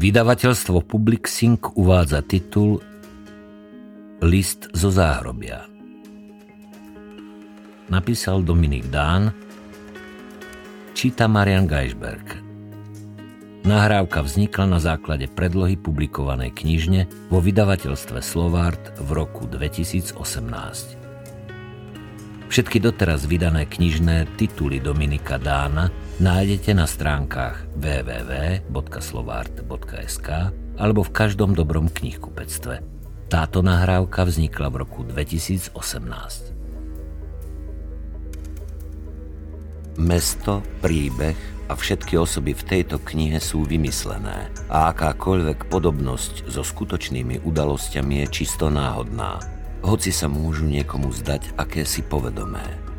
Vydavateľstvo Public Sync uvádza titul List zo záhrobia. Napísal Dominik Dán, číta Marian Geisberg. Nahrávka vznikla na základe predlohy publikovanej knižne vo vydavateľstve Slovart v roku 2018. Všetky doteraz vydané knižné tituly Dominika Dána nájdete na stránkach www.slovart.sk alebo v každom dobrom knihkupectve. Táto nahrávka vznikla v roku 2018. Mesto, príbeh a všetky osoby v tejto knihe sú vymyslené a akákoľvek podobnosť so skutočnými udalosťami je čisto náhodná, hoci sa môžu niekomu zdať akési povedomé.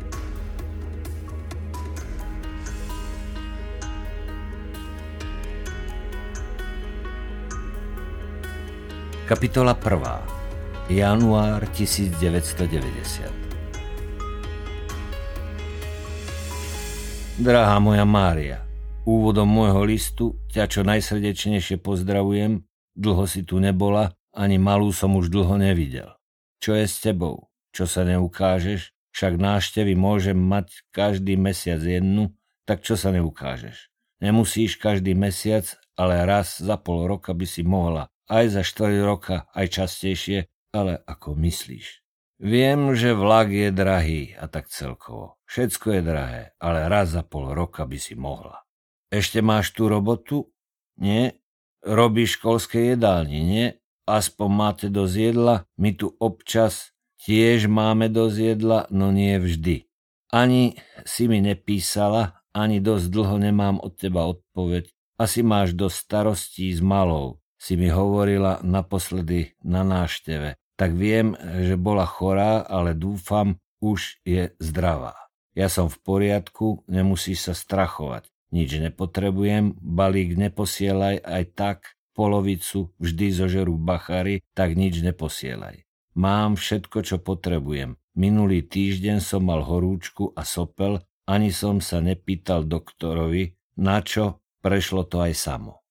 Kapitola 1. Január 1990 Drahá moja Mária, úvodom môjho listu ťa čo najsrdečnejšie pozdravujem, dlho si tu nebola, ani malú som už dlho nevidel. Čo je s tebou? Čo sa neukážeš? Však náštevy môžem mať každý mesiac jednu, tak čo sa neukážeš? Nemusíš každý mesiac, ale raz za pol roka by si mohla aj za 4 roka, aj častejšie, ale ako myslíš. Viem, že vlak je drahý a tak celkovo. Všetko je drahé, ale raz za pol roka by si mohla. Ešte máš tú robotu? Nie. Robíš školské jedálni? Nie. Aspoň máte dosť jedla? My tu občas tiež máme dosť jedla, no nie vždy. Ani si mi nepísala, ani dosť dlho nemám od teba odpoveď. Asi máš dosť starostí s malou si mi hovorila naposledy na nášteve. Tak viem, že bola chorá, ale dúfam, už je zdravá. Ja som v poriadku, nemusíš sa strachovať. Nič nepotrebujem, balík neposielaj aj tak, polovicu vždy zožerú bachary, tak nič neposielaj. Mám všetko, čo potrebujem. Minulý týždeň som mal horúčku a sopel, ani som sa nepýtal doktorovi, na čo prešlo to aj samo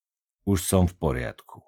už som v poriadku.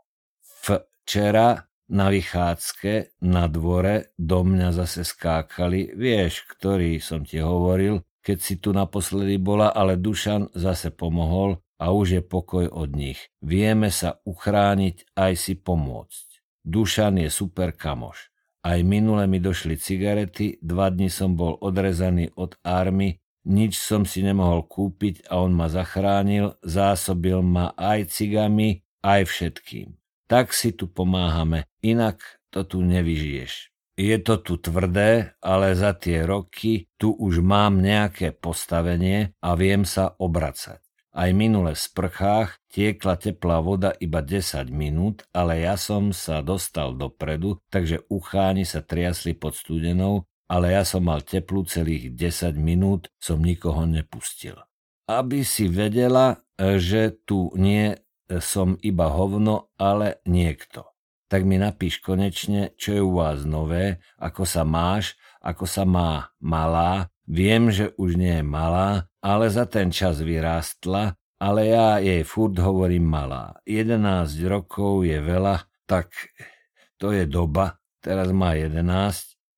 Včera na vychádzke na dvore do mňa zase skákali, vieš, ktorý som ti hovoril, keď si tu naposledy bola, ale Dušan zase pomohol a už je pokoj od nich. Vieme sa uchrániť aj si pomôcť. Dušan je super kamoš. Aj minule mi došli cigarety, dva dni som bol odrezaný od army, nič som si nemohol kúpiť a on ma zachránil, zásobil ma aj cigami, aj všetkým. Tak si tu pomáhame, inak to tu nevyžiješ. Je to tu tvrdé, ale za tie roky tu už mám nejaké postavenie a viem sa obracať. Aj minule v sprchách tiekla teplá voda iba 10 minút, ale ja som sa dostal dopredu, takže ucháni sa triasli pod studenou ale ja som mal teplú celých 10 minút, som nikoho nepustil. Aby si vedela, že tu nie som iba hovno, ale niekto. Tak mi napíš konečne, čo je u vás nové, ako sa máš, ako sa má malá. Viem, že už nie je malá, ale za ten čas vyrástla, ale ja jej furt hovorím malá. 11 rokov je veľa, tak to je doba, teraz má 11,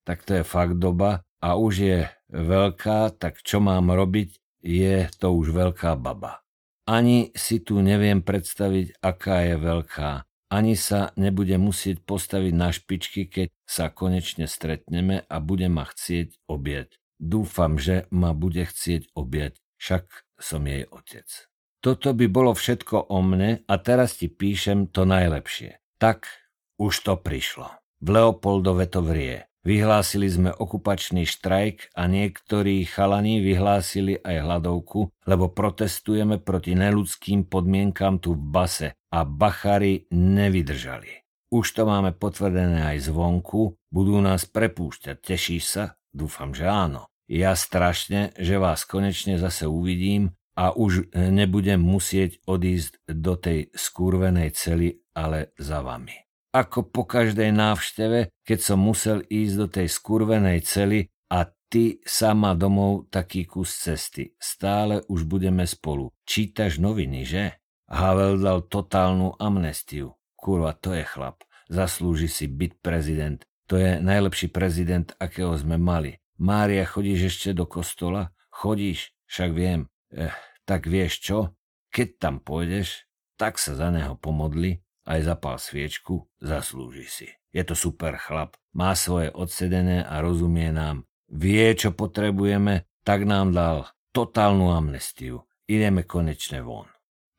tak to je fakt doba a už je veľká, tak čo mám robiť, je to už veľká baba. Ani si tu neviem predstaviť, aká je veľká. Ani sa nebude musieť postaviť na špičky, keď sa konečne stretneme a bude ma chcieť objať. Dúfam, že ma bude chcieť objať, však som jej otec. Toto by bolo všetko o mne a teraz ti píšem to najlepšie. Tak už to prišlo. V Leopoldove to vrie. Vyhlásili sme okupačný štrajk a niektorí chalani vyhlásili aj hladovku, lebo protestujeme proti neludským podmienkam tu v base a bachary nevydržali. Už to máme potvrdené aj zvonku, budú nás prepúšťať, tešíš sa? Dúfam, že áno. Ja strašne, že vás konečne zase uvidím a už nebudem musieť odísť do tej skurvenej cely, ale za vami ako po každej návšteve, keď som musel ísť do tej skurvenej cely a ty sama domov taký kus cesty. Stále už budeme spolu. Čítaš noviny, že? Havel dal totálnu amnestiu. Kurva, to je chlap. Zaslúži si byť prezident. To je najlepší prezident, akého sme mali. Mária, chodíš ešte do kostola? Chodíš, však viem. Eh, tak vieš čo? Keď tam pôjdeš, tak sa za neho pomodli, aj zapal sviečku, zaslúži si. Je to super chlap, má svoje odsedené a rozumie nám. Vie, čo potrebujeme, tak nám dal totálnu amnestiu. Ideme konečne von.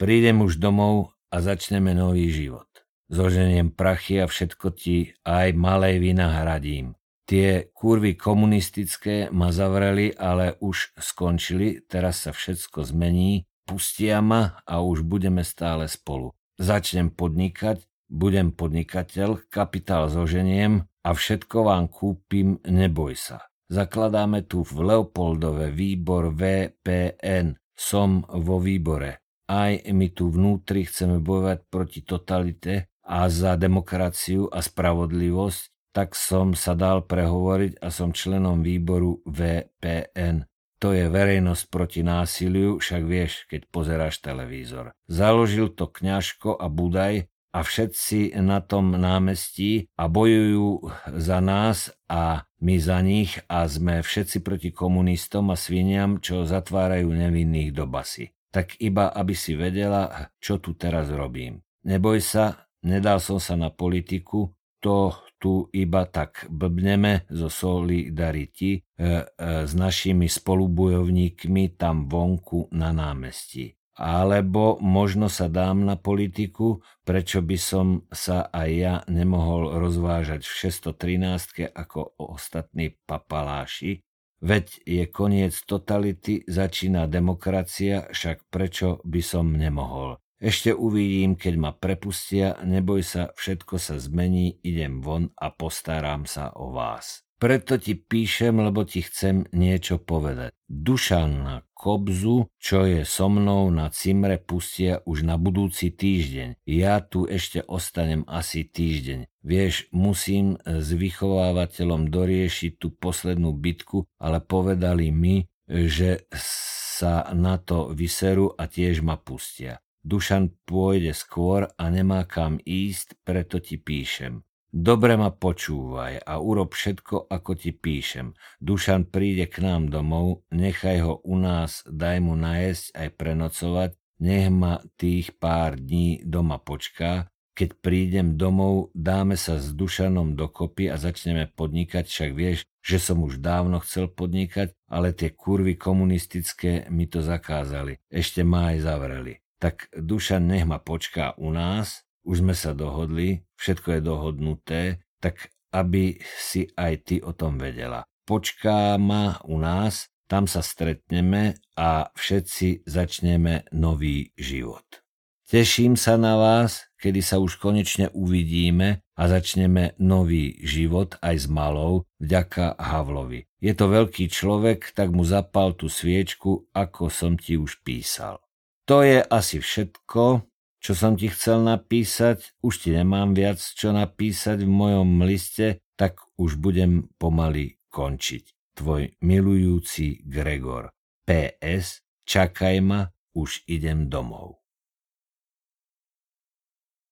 Prídem už domov a začneme nový život. Zoženiem prachy a všetko ti aj malej vynahradím. Tie kurvy komunistické ma zavreli, ale už skončili, teraz sa všetko zmení, pustia ma a už budeme stále spolu. Začnem podnikať, budem podnikateľ, kapitál zoženiem a všetko vám kúpim, neboj sa. Zakladáme tu v Leopoldove výbor VPN. Som vo výbore. Aj my tu vnútri chceme bojovať proti totalite a za demokraciu a spravodlivosť tak som sa dal prehovoriť a som členom výboru VPN. To je verejnosť proti násiliu, však vieš, keď pozeráš televízor. Založil to kňažko a Budaj a všetci na tom námestí a bojujú za nás a my za nich a sme všetci proti komunistom a sviniam, čo zatvárajú nevinných do basy. Tak iba, aby si vedela, čo tu teraz robím. Neboj sa, nedal som sa na politiku, to tu iba tak blbneme zo solidarity e, e, s našimi spolubojovníkmi tam vonku na námestí. Alebo možno sa dám na politiku, prečo by som sa aj ja nemohol rozvážať v 613 ako ostatní papaláši, Veď je koniec totality, začína demokracia, však prečo by som nemohol. Ešte uvidím, keď ma prepustia, neboj sa, všetko sa zmení, idem von a postaram sa o vás. Preto ti píšem, lebo ti chcem niečo povedať. Dušan na Kobzu, čo je so mnou na Cimre, pustia už na budúci týždeň. Ja tu ešte ostanem asi týždeň. Vieš, musím s vychovávateľom doriešiť tú poslednú bitku, ale povedali mi, že sa na to vyserú a tiež ma pustia. Dušan pôjde skôr a nemá kam ísť, preto ti píšem. Dobre ma počúvaj a urob všetko, ako ti píšem. Dušan príde k nám domov, nechaj ho u nás, daj mu najesť aj prenocovať, nech ma tých pár dní doma počká, keď prídem domov, dáme sa s Dušanom dokopy a začneme podnikať, však vieš, že som už dávno chcel podnikať, ale tie kurvy komunistické mi to zakázali. Ešte ma aj zavreli tak Dušan nech ma počká u nás, už sme sa dohodli, všetko je dohodnuté, tak aby si aj ty o tom vedela. Počká ma u nás, tam sa stretneme a všetci začneme nový život. Teším sa na vás, kedy sa už konečne uvidíme a začneme nový život aj s malou vďaka Havlovi. Je to veľký človek, tak mu zapal tú sviečku, ako som ti už písal. To je asi všetko, čo som ti chcel napísať. Už ti nemám viac čo napísať v mojom liste, tak už budem pomaly končiť. Tvoj milujúci Gregor. PS. Čakaj ma, už idem domov.